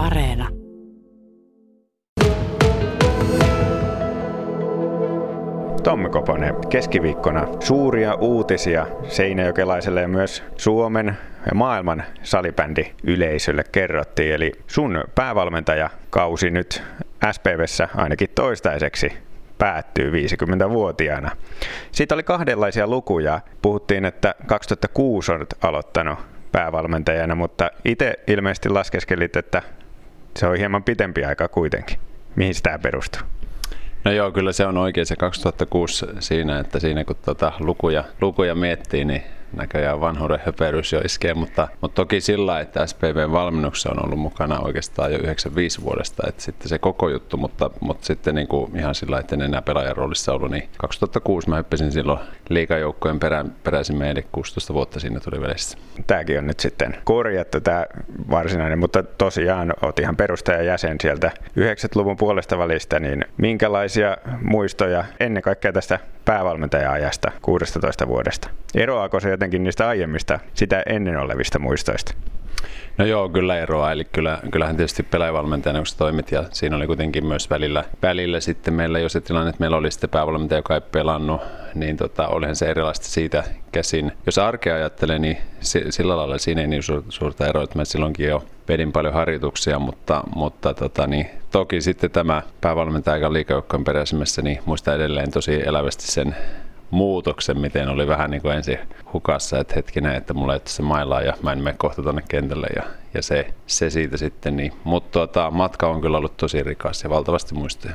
Areena. Tommi Koponen, keskiviikkona suuria uutisia seinäjokelaiselle ja myös Suomen ja maailman salibändi yleisölle kerrottiin. Eli sun päävalmentaja kausi nyt SPVssä ainakin toistaiseksi päättyy 50-vuotiaana. Siitä oli kahdenlaisia lukuja. Puhuttiin, että 2006 on aloittanut päävalmentajana, mutta itse ilmeisesti laskeskelit, että se on hieman pitempi aika kuitenkin. Mihin sitä perustuu? No joo, kyllä se on oikein se 2006 siinä, että siinä kun tuota lukuja, lukuja miettii, niin näköjään vanhuuden höperys jo iskee, mutta, mutta toki sillä, että SPVn valmennuksessa on ollut mukana oikeastaan jo 95 vuodesta, että sitten se koko juttu, mutta, mutta sitten niin kuin ihan sillä, että en enää pelaajan roolissa ollut, niin 2006 mä hyppäsin silloin liikajoukkojen perään, peräisimme, eli 16 vuotta siinä tuli välissä. Tämäkin on nyt sitten korjattu tämä varsinainen, mutta tosiaan olet ihan perustajajäsen sieltä 90-luvun puolesta välistä, niin minkälaisia muistoja ennen kaikkea tästä päävalmentaja-ajasta 16 vuodesta? Eroaako se jotenkin niistä aiemmista, sitä ennen olevista muistoista? No joo, kyllä eroa. Eli kyllä, kyllähän tietysti pelaajavalmentajana, kun toimit, ja siinä oli kuitenkin myös välillä, välillä sitten meillä jo se tilanne, että meillä oli sitten päävalmentaja, joka ei pelannut, niin tota, olihan se erilaista siitä käsin. Jos arkea ajattelee, niin sillä lailla siinä ei niin suurta eroa, että mä silloinkin jo vedin paljon harjoituksia, mutta, mutta tota, niin, toki sitten tämä päävalmentaja aika liikajoukkojen peräisimmässä, niin muista edelleen tosi elävästi sen muutoksen, miten oli vähän niin kuin ensin hukassa, että hetkinen, että mulla ei se mailaa ja mä en mene kohta tuonne kentälle ja, ja se, se siitä sitten. Niin. Mutta tuota, matka on kyllä ollut tosi rikas ja valtavasti muistoja.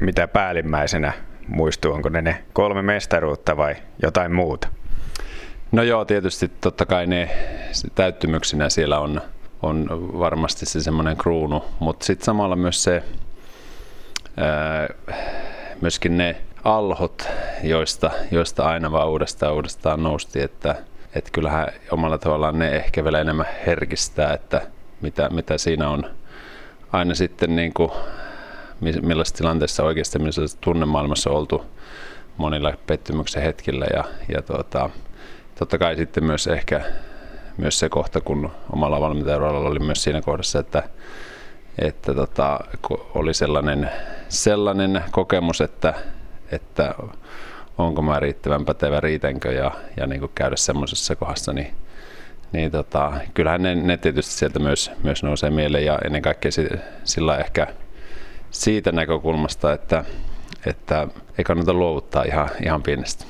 Mitä päällimmäisenä muistuu, onko ne ne kolme mestaruutta vai jotain muuta? No joo, tietysti totta kai ne täyttymyksinä siellä on, on varmasti se semmoinen kruunu, mutta sitten samalla myös se, ää, myöskin ne alhot, joista, joista aina vaan uudestaan uudestaan nousti, että, että kyllähän omalla tavallaan ne ehkä vielä enemmän herkistää, että mitä, mitä siinä on. Aina sitten niin kuin, millaisessa tilanteessa oikeasti millaisessa tunnemaailmassa oltu monilla pettymyksen hetkillä ja, ja tuota, totta kai sitten myös ehkä myös se kohta, kun omalla valmentajalla oli myös siinä kohdassa, että, että tota, oli sellainen, sellainen kokemus, että, että onko mä riittävän pätevä, riitänkö ja, ja niin kuin käydä semmoisessa kohdassa, niin, niin tota, kyllähän ne, ne tietysti sieltä myös, myös nousee mieleen ja ennen kaikkea sillä ehkä siitä näkökulmasta, että, että ei kannata luovuttaa ihan, ihan pienestä.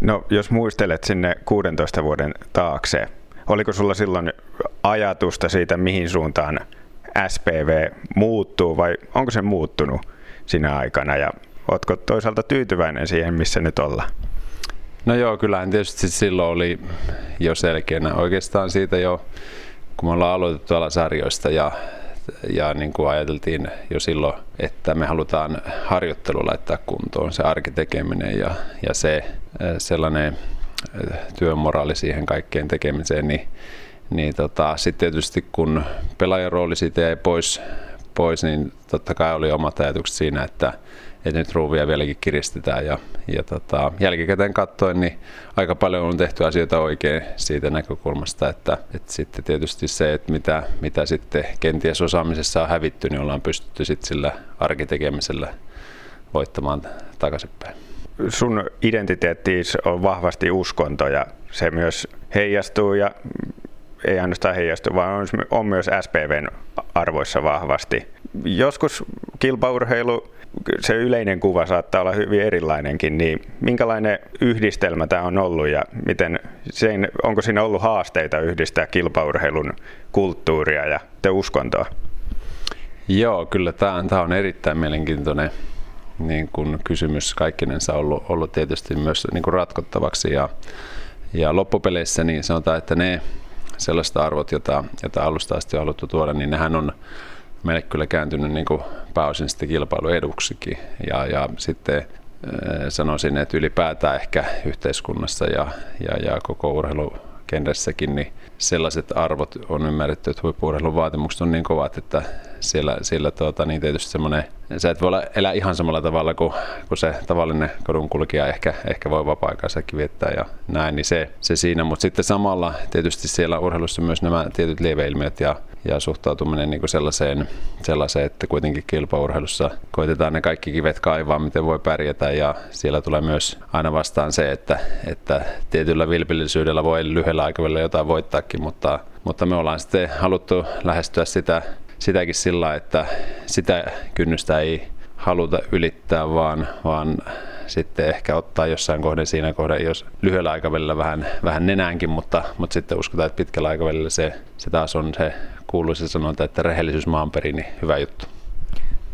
No jos muistelet sinne 16 vuoden taakse, oliko sulla silloin ajatusta siitä, mihin suuntaan SPV muuttuu vai onko se muuttunut sinä aikana ja oletko toisaalta tyytyväinen siihen, missä nyt ollaan? No joo, kyllähän tietysti silloin oli jo selkeänä oikeastaan siitä jo, kun me ollaan aloitettu alasarjoista ja, ja niin kuin ajateltiin jo silloin, että me halutaan harjoittelu laittaa kuntoon, se arkitekeminen ja, ja se sellainen työmoraali siihen kaikkeen tekemiseen, niin, niin tota, sitten tietysti kun pelaajan rooli siitä jäi pois, pois, niin totta kai oli omat ajatukset siinä, että, että nyt ruuvia vieläkin kiristetään ja, ja tota, jälkikäteen katsoen niin aika paljon on tehty asioita oikein siitä näkökulmasta, että, että sitten tietysti se, että mitä, mitä sitten kenties osaamisessa on hävitty, niin ollaan pystytty sitten sillä arkitekemisellä voittamaan takaisinpäin. Sun identiteetti on vahvasti uskonto ja se myös heijastuu ja ei ainoastaan heijastu, vaan on myös SPVn arvoissa vahvasti. Joskus kilpaurheilu, se yleinen kuva saattaa olla hyvin erilainenkin, niin minkälainen yhdistelmä tämä on ollut ja miten sen, onko siinä ollut haasteita yhdistää kilpaurheilun kulttuuria ja te uskontoa? Joo, kyllä tämä, tämä on erittäin mielenkiintoinen niin kuin kysymys kaikkinensa ollut, ollut tietysti myös niin kuin ratkottavaksi ja, ja loppupeleissä niin sanotaan, että ne sellaiset arvot, joita, joita alusta asti on haluttu tuoda, niin nehän on meille kyllä kääntynyt niin kuin pääosin sitten kilpailueduksikin. Ja, ja sitten äh, sanoisin, että ylipäätään ehkä yhteiskunnassa ja, ja, ja koko urheilukenressäkin, niin sellaiset arvot on ymmärretty, että huippuurheilun vaatimukset on niin kovat, että siellä, siellä tuota, niin tietysti semmoinen, sä et voi olla, elää ihan samalla tavalla kuin, kuin se tavallinen kodunkulkija ehkä, ehkä voi vapaa-aikaisakin viettää ja näin, niin se, se siinä, mutta sitten samalla tietysti siellä urheilussa myös nämä tietyt lieveilmiöt ja ja suhtautuminen niin kuin sellaiseen, sellaiseen, että kuitenkin kilpaurheilussa koitetaan ne kaikki kivet kaivaa, miten voi pärjätä. Ja siellä tulee myös aina vastaan se, että, että tietyllä vilpillisyydellä voi lyhyellä aikavälillä jotain voittaakin, mutta, mutta me ollaan sitten haluttu lähestyä sitä, sitäkin sillä, että sitä kynnystä ei haluta ylittää, vaan, vaan sitten ehkä ottaa jossain kohden siinä kohden, jos lyhyellä aikavälillä vähän, vähän nenäänkin, mutta, mutta sitten uskotaan, että pitkällä aikavälillä se, se taas on se kuuluisa sanonta, että rehellisyys maanperin, niin hyvä juttu.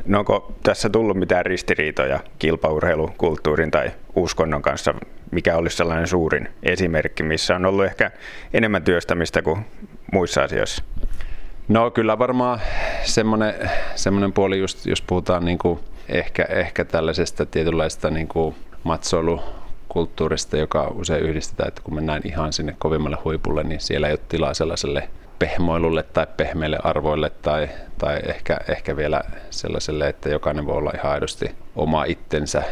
No onko tässä tullut mitään ristiriitoja kilpaurheilukulttuurin tai uskonnon kanssa? Mikä olisi sellainen suurin esimerkki, missä on ollut ehkä enemmän työstämistä kuin muissa asioissa? No kyllä varmaan semmoinen, semmoinen puoli, just, jos puhutaan niin kuin ehkä, ehkä tällaisesta tietynlaista niin kuin matsoilukulttuurista, joka usein yhdistetään, että kun mennään ihan sinne kovimmalle huipulle, niin siellä ei ole tilaa sellaiselle pehmoilulle tai pehmeille arvoille tai, tai ehkä, ehkä vielä sellaiselle, että jokainen voi olla ihan aidosti oma itsensä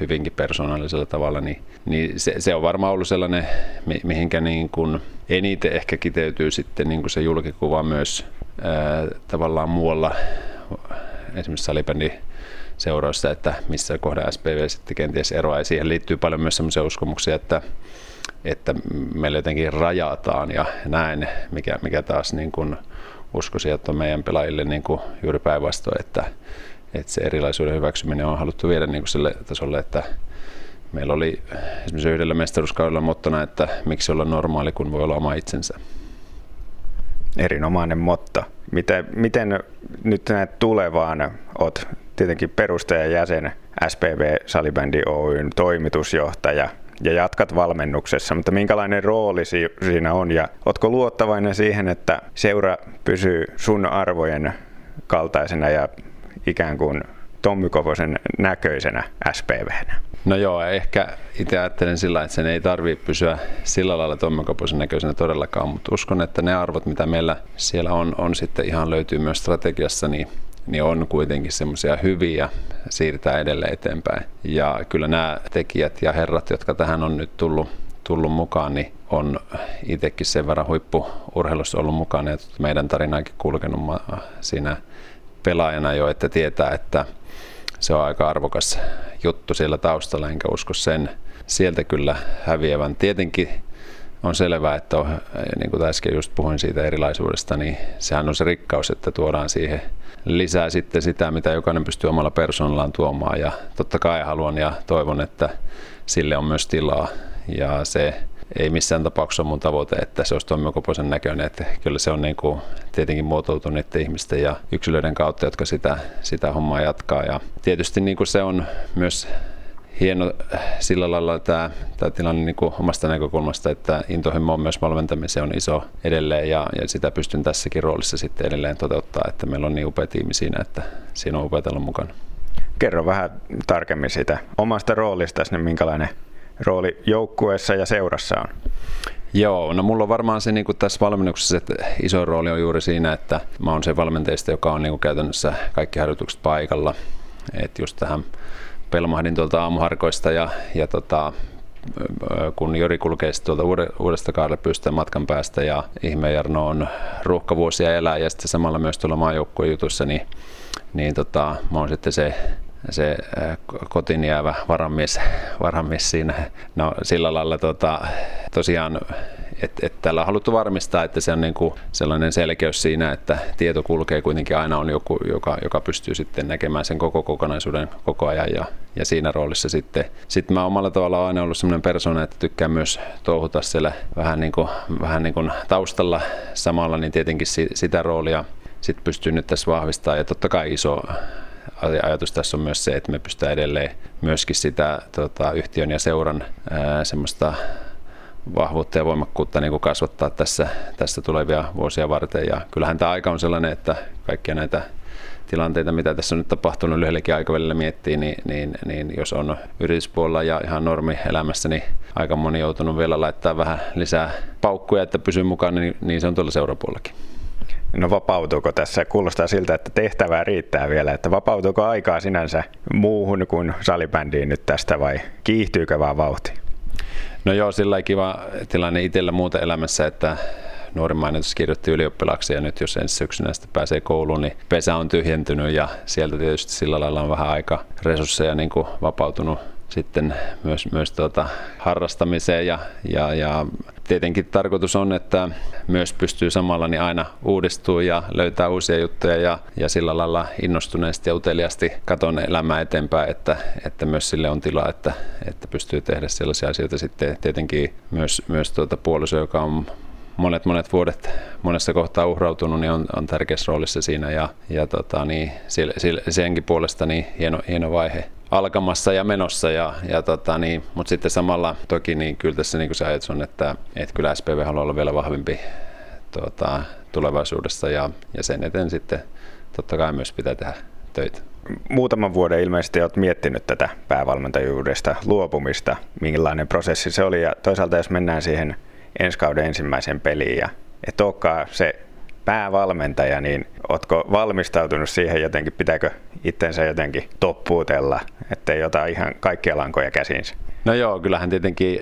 hyvinkin persoonallisella tavalla, niin, niin se, se, on varmaan ollut sellainen, mihinkä niin kuin eniten ehkä kiteytyy sitten niin kuin se julkikuva myös tavallaan muualla, esimerkiksi salibändi seurausta, että missä kohda SPV sitten kenties eroaa. Ja siihen liittyy paljon myös sellaisia uskomuksia, että, että meillä jotenkin rajataan ja näin, mikä, mikä taas niin kuin uskoisin, että on meidän pelaajille niin kuin juuri päinvastoin, että, että se erilaisuuden hyväksyminen on haluttu viedä niin kuin sille tasolle, että meillä oli esimerkiksi yhdellä mestaruuskaudella mottona, että miksi olla normaali, kun voi olla oma itsensä. Erinomainen motto. Miten, miten nyt näet tulevaan? Olet tietenkin perustajajäsen SPV Salibändi Oyn toimitusjohtaja ja jatkat valmennuksessa, mutta minkälainen rooli siinä on ja oletko luottavainen siihen, että seura pysyy sun arvojen kaltaisena ja ikään kuin Tommy Koposen näköisenä SPVnä? No joo, ehkä itse ajattelen sillä, että sen ei tarvitse pysyä sillä lailla Tommy Koposen näköisenä todellakaan, mutta uskon, että ne arvot, mitä meillä siellä on, on sitten ihan löytyy myös strategiassa, niin niin on kuitenkin semmoisia hyviä siirtää edelleen eteenpäin. Ja kyllä nämä tekijät ja herrat, jotka tähän on nyt tullut, tullut mukaan, niin on itsekin sen verran huippuurheilussa ollut mukana ja meidän tarinaakin kulkenut siinä pelaajana jo, että tietää, että se on aika arvokas juttu siellä taustalla, enkä usko sen sieltä kyllä häviävän. Tietenkin on selvää, että on, niin kuin äsken just puhuin siitä erilaisuudesta, niin sehän on se rikkaus, että tuodaan siihen lisää sitten sitä, mitä jokainen pystyy omalla persoonallaan tuomaan. Ja totta kai haluan ja toivon, että sille on myös tilaa. Ja se ei missään tapauksessa mun tavoite, että se olisi Tommi Koposen näköinen. Että kyllä se on niin kuin tietenkin muotoutuneiden ihmisten ja yksilöiden kautta, jotka sitä, sitä hommaa jatkaa. Ja tietysti niin kuin se on myös hieno sillä lailla tämä, tämä tilanne niin kuin omasta näkökulmasta, että intohimo on myös valmentamiseen on iso edelleen ja, ja sitä pystyn tässäkin roolissa sitten edelleen toteuttaa, että meillä on niin upea tiimi siinä, että siinä on upeatella mukana. Kerro vähän tarkemmin sitä omasta roolista, niin minkälainen rooli joukkueessa ja seurassa on? Joo, no mulla on varmaan se niin tässä valmennuksessa, että iso rooli on juuri siinä, että mä oon se valmentajista, joka on niin kuin käytännössä kaikki harjoitukset paikalla. Että just tähän pelmahdin tuolta aamuharkoista ja, ja tota, kun Jori kulkee tuolta uudesta kaarelle pystyä matkan päästä ja Ihme Jarno on ruuhkavuosia elää ja sitten samalla myös tuolla maajoukkueen jutussa, niin, niin tota, mä oon sitten se se kotiin jäävä varamies, varamies siinä. No sillä lailla tota, tosiaan että et tällä on haluttu varmistaa, että se on niin kuin sellainen selkeys siinä, että tieto kulkee kuitenkin aina on joku, joka, joka pystyy sitten näkemään sen koko kokonaisuuden koko ajan ja, ja siinä roolissa sitten. Sitten mä omalla tavalla aina ollut sellainen persona, että tykkään myös touhuta siellä vähän niin kuin, vähän niin kuin taustalla samalla, niin tietenkin sitä roolia sitten pystyy nyt tässä vahvistamaan ja totta kai iso ajatus tässä on myös se, että me pystytään edelleen myöskin sitä tota, yhtiön ja seuran ää, semmoista vahvuutta ja voimakkuutta niin kuin kasvattaa tässä, tässä tulevia vuosia varten. Ja kyllähän tämä aika on sellainen, että kaikkia näitä tilanteita, mitä tässä on nyt tapahtunut lyhyellekin aikavälillä miettii, niin, niin, niin jos on yrityspuolella ja ihan normi elämässä, niin aika moni joutunut vielä laittaa vähän lisää paukkuja, että pysyy mukana, niin, niin se on tuolla seurapuolellakin. No vapautuuko tässä? Kuulostaa siltä, että tehtävää riittää vielä, että vapautuuko aikaa sinänsä muuhun kuin salibändiin nyt tästä vai kiihtyykö vaan vauhti? No joo, sillä kiva tilanne itsellä muuten elämässä, että nuorimmainen kirjoitti ylioppilaaksi ja nyt jos ensi syksynä sitten pääsee kouluun, niin pesä on tyhjentynyt ja sieltä tietysti sillä lailla on vähän aika resursseja niin kuin vapautunut sitten myös, myös tuota harrastamiseen. Ja, ja, ja tietenkin tarkoitus on, että myös pystyy samalla niin aina uudistuu ja löytää uusia juttuja ja, ja sillä lailla innostuneesti ja uteliasti katon elämää eteenpäin, että, että myös sille on tilaa, että, että pystyy tehdä sellaisia asioita. Sitten tietenkin myös, myös tuota puoliso, joka on monet monet vuodet monessa kohtaa uhrautunut, niin on, on tärkeässä roolissa siinä. Ja, ja tota, niin, senkin puolesta niin hieno, hieno vaihe alkamassa ja menossa, ja, ja tota, niin, mutta sitten samalla toki niin kyllä tässä niin kuin ajatus on, että, että kyllä SPV haluaa olla vielä vahvempi tota, tulevaisuudessa ja, ja sen eteen sitten totta kai myös pitää tehdä töitä. Muutaman vuoden ilmeisesti olet miettinyt tätä päävalmentajuudesta luopumista, minkälainen prosessi se oli ja toisaalta jos mennään siihen ensi kauden ensimmäiseen peliin ja et olekaan se päävalmentaja, niin ootko valmistautunut siihen jotenkin, pitääkö itsensä jotenkin toppuutella, ettei ota ihan kaikkia lankoja käsinsä? No joo, kyllähän tietenkin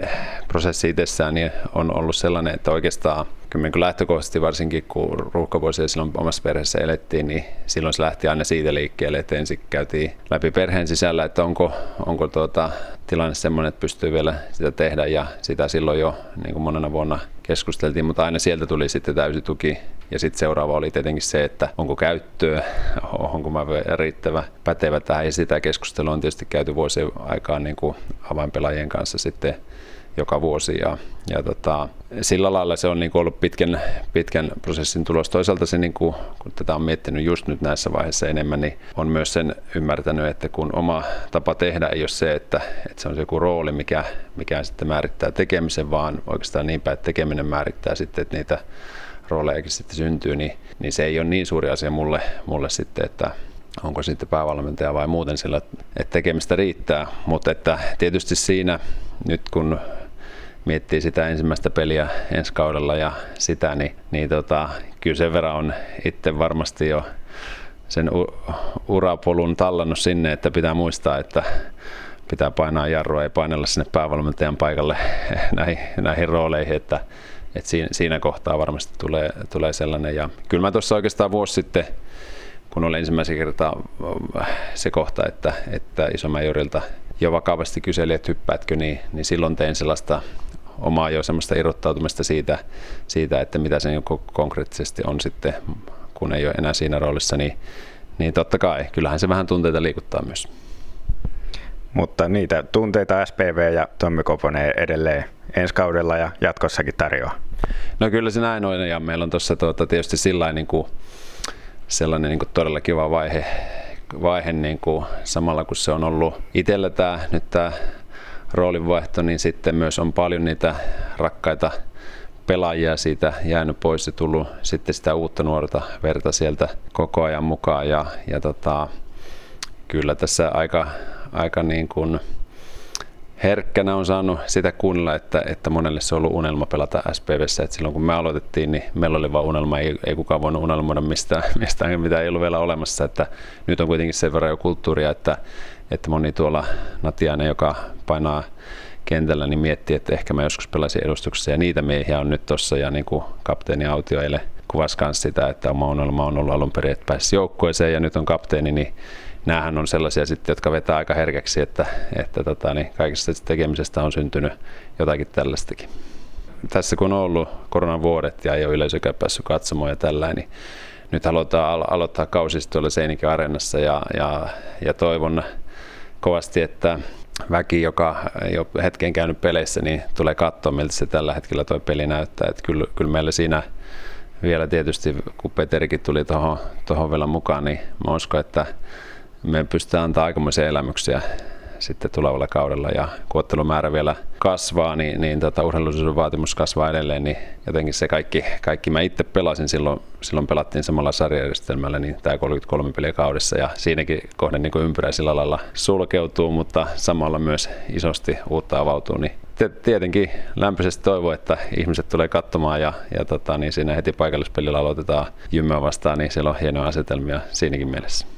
prosessi itsessään niin on ollut sellainen, että oikeastaan kyllä niin lähtökohtaisesti varsinkin kun ruuhkavuosia silloin omassa perheessä elettiin, niin silloin se lähti aina siitä liikkeelle, että ensin käytiin läpi perheen sisällä, että onko, onko tuota, tilanne sellainen, että pystyy vielä sitä tehdä ja sitä silloin jo niin kuin monena vuonna keskusteltiin, mutta aina sieltä tuli sitten täysi tuki ja sitten seuraava oli tietenkin se, että onko käyttöä, onko mä riittävä pätevä tähän ja sitä keskustelua on tietysti käyty vuosien aikaan niin kuin avainpelaajien kanssa sitten joka vuosi ja, ja tota, sillä lailla se on niin kuin ollut pitkän, pitkän prosessin tulos. Toisaalta se, niin kuin, kun tätä on miettinyt just nyt näissä vaiheissa enemmän, niin on myös sen ymmärtänyt, että kun oma tapa tehdä ei ole se, että, että se on se joku rooli, mikä, mikä sitten määrittää tekemisen, vaan oikeastaan niinpä, että tekeminen määrittää sitten, että niitä roolejakin sitten syntyy, niin, niin se ei ole niin suuri asia mulle, mulle sitten, että onko sitten päävalmentaja vai muuten sillä, että tekemistä riittää. Mutta että tietysti siinä nyt kun miettii sitä ensimmäistä peliä ensi kaudella ja sitä, niin, niin tota, kyllä sen verran on itse varmasti jo sen urapolun tallannut sinne, että pitää muistaa, että pitää painaa jarrua ja painella sinne päävalmentajan paikalle näihin, näihin rooleihin, että, että siinä, siinä kohtaa varmasti tulee, tulee sellainen. Ja kyllä mä tuossa oikeastaan vuosi sitten, kun oli ensimmäisen kertaa se kohta, että, että Isomäjurilta jo vakavasti kyseli, että hyppäätkö, niin, niin silloin tein sellaista omaa jo semmoista irrottautumista siitä, siitä, että mitä se konkreettisesti on sitten, kun ei ole enää siinä roolissa, niin, niin totta kai, kyllähän se vähän tunteita liikuttaa myös. Mutta niitä tunteita SPV ja Tommi Koponen edelleen ensi kaudella ja jatkossakin tarjoaa. No kyllä se näin on ja meillä on tuossa tuota, tietysti sillain, niin kuin, sellainen niin kuin todella kiva vaihe, vaihe niin kuin, samalla kun se on ollut itsellä tämä, nyt tämä roolinvaihto, niin sitten myös on paljon niitä rakkaita pelaajia siitä jäänyt pois ja tullut sitten sitä uutta nuorta verta sieltä koko ajan mukaan. Ja, ja tota, kyllä tässä aika, aika niin kuin herkkänä on saanut sitä kuunnella, että, että monelle se on ollut unelma pelata SPVssä. Et silloin kun me aloitettiin, niin meillä oli vain unelma, ei, ei kukaan voinut unelmoida mistään, mistään, mitä ei ollut vielä olemassa. Että nyt on kuitenkin sen verran jo kulttuuria, että, että moni tuolla Natiainen, joka painaa kentällä, niin miettii, että ehkä mä joskus pelasin edustuksessa ja niitä miehiä on nyt tuossa ja niin kuin kapteeni Autio eilen kuvasi myös sitä, että oma unelma on ollut alun perin, että pääsisi joukkueeseen ja nyt on kapteeni, niin näähän on sellaisia sitten, jotka vetää aika herkäksi, että, että tota, niin kaikista tekemisestä on syntynyt jotakin tällaistakin. Tässä kun on ollut koronan vuodet ja ei ole yleisökään päässyt katsomaan ja tällä, niin nyt halutaan alo- aloittaa kausi tuolla Seinikön areenassa ja, ja, ja toivon kovasti, että väki, joka ei ole hetken käynyt peleissä, niin tulee katsoa, miltä se tällä hetkellä tuo peli näyttää. Että kyllä, kyllä meillä siinä vielä tietysti, kun Peterikin tuli tuohon vielä mukaan, niin mä uskon, että me pystytään antaa aikamoisia elämyksiä sitten tulevalla kaudella ja kun ottelumäärä vielä kasvaa, niin, niin tota, urheilullisuuden vaatimus kasvaa edelleen, niin jotenkin se kaikki, kaikki mä itse pelasin silloin, silloin pelattiin samalla sarjajärjestelmällä, niin tämä 33 peliä kaudessa ja siinäkin kohden niin ympyrä sillä lailla sulkeutuu, mutta samalla myös isosti uutta avautuu, niin tietenkin lämpöisesti toivoo, että ihmiset tulee katsomaan ja, ja tota, niin siinä heti paikallispelillä aloitetaan Jymmää vastaan, niin siellä on hienoja asetelmia siinäkin mielessä.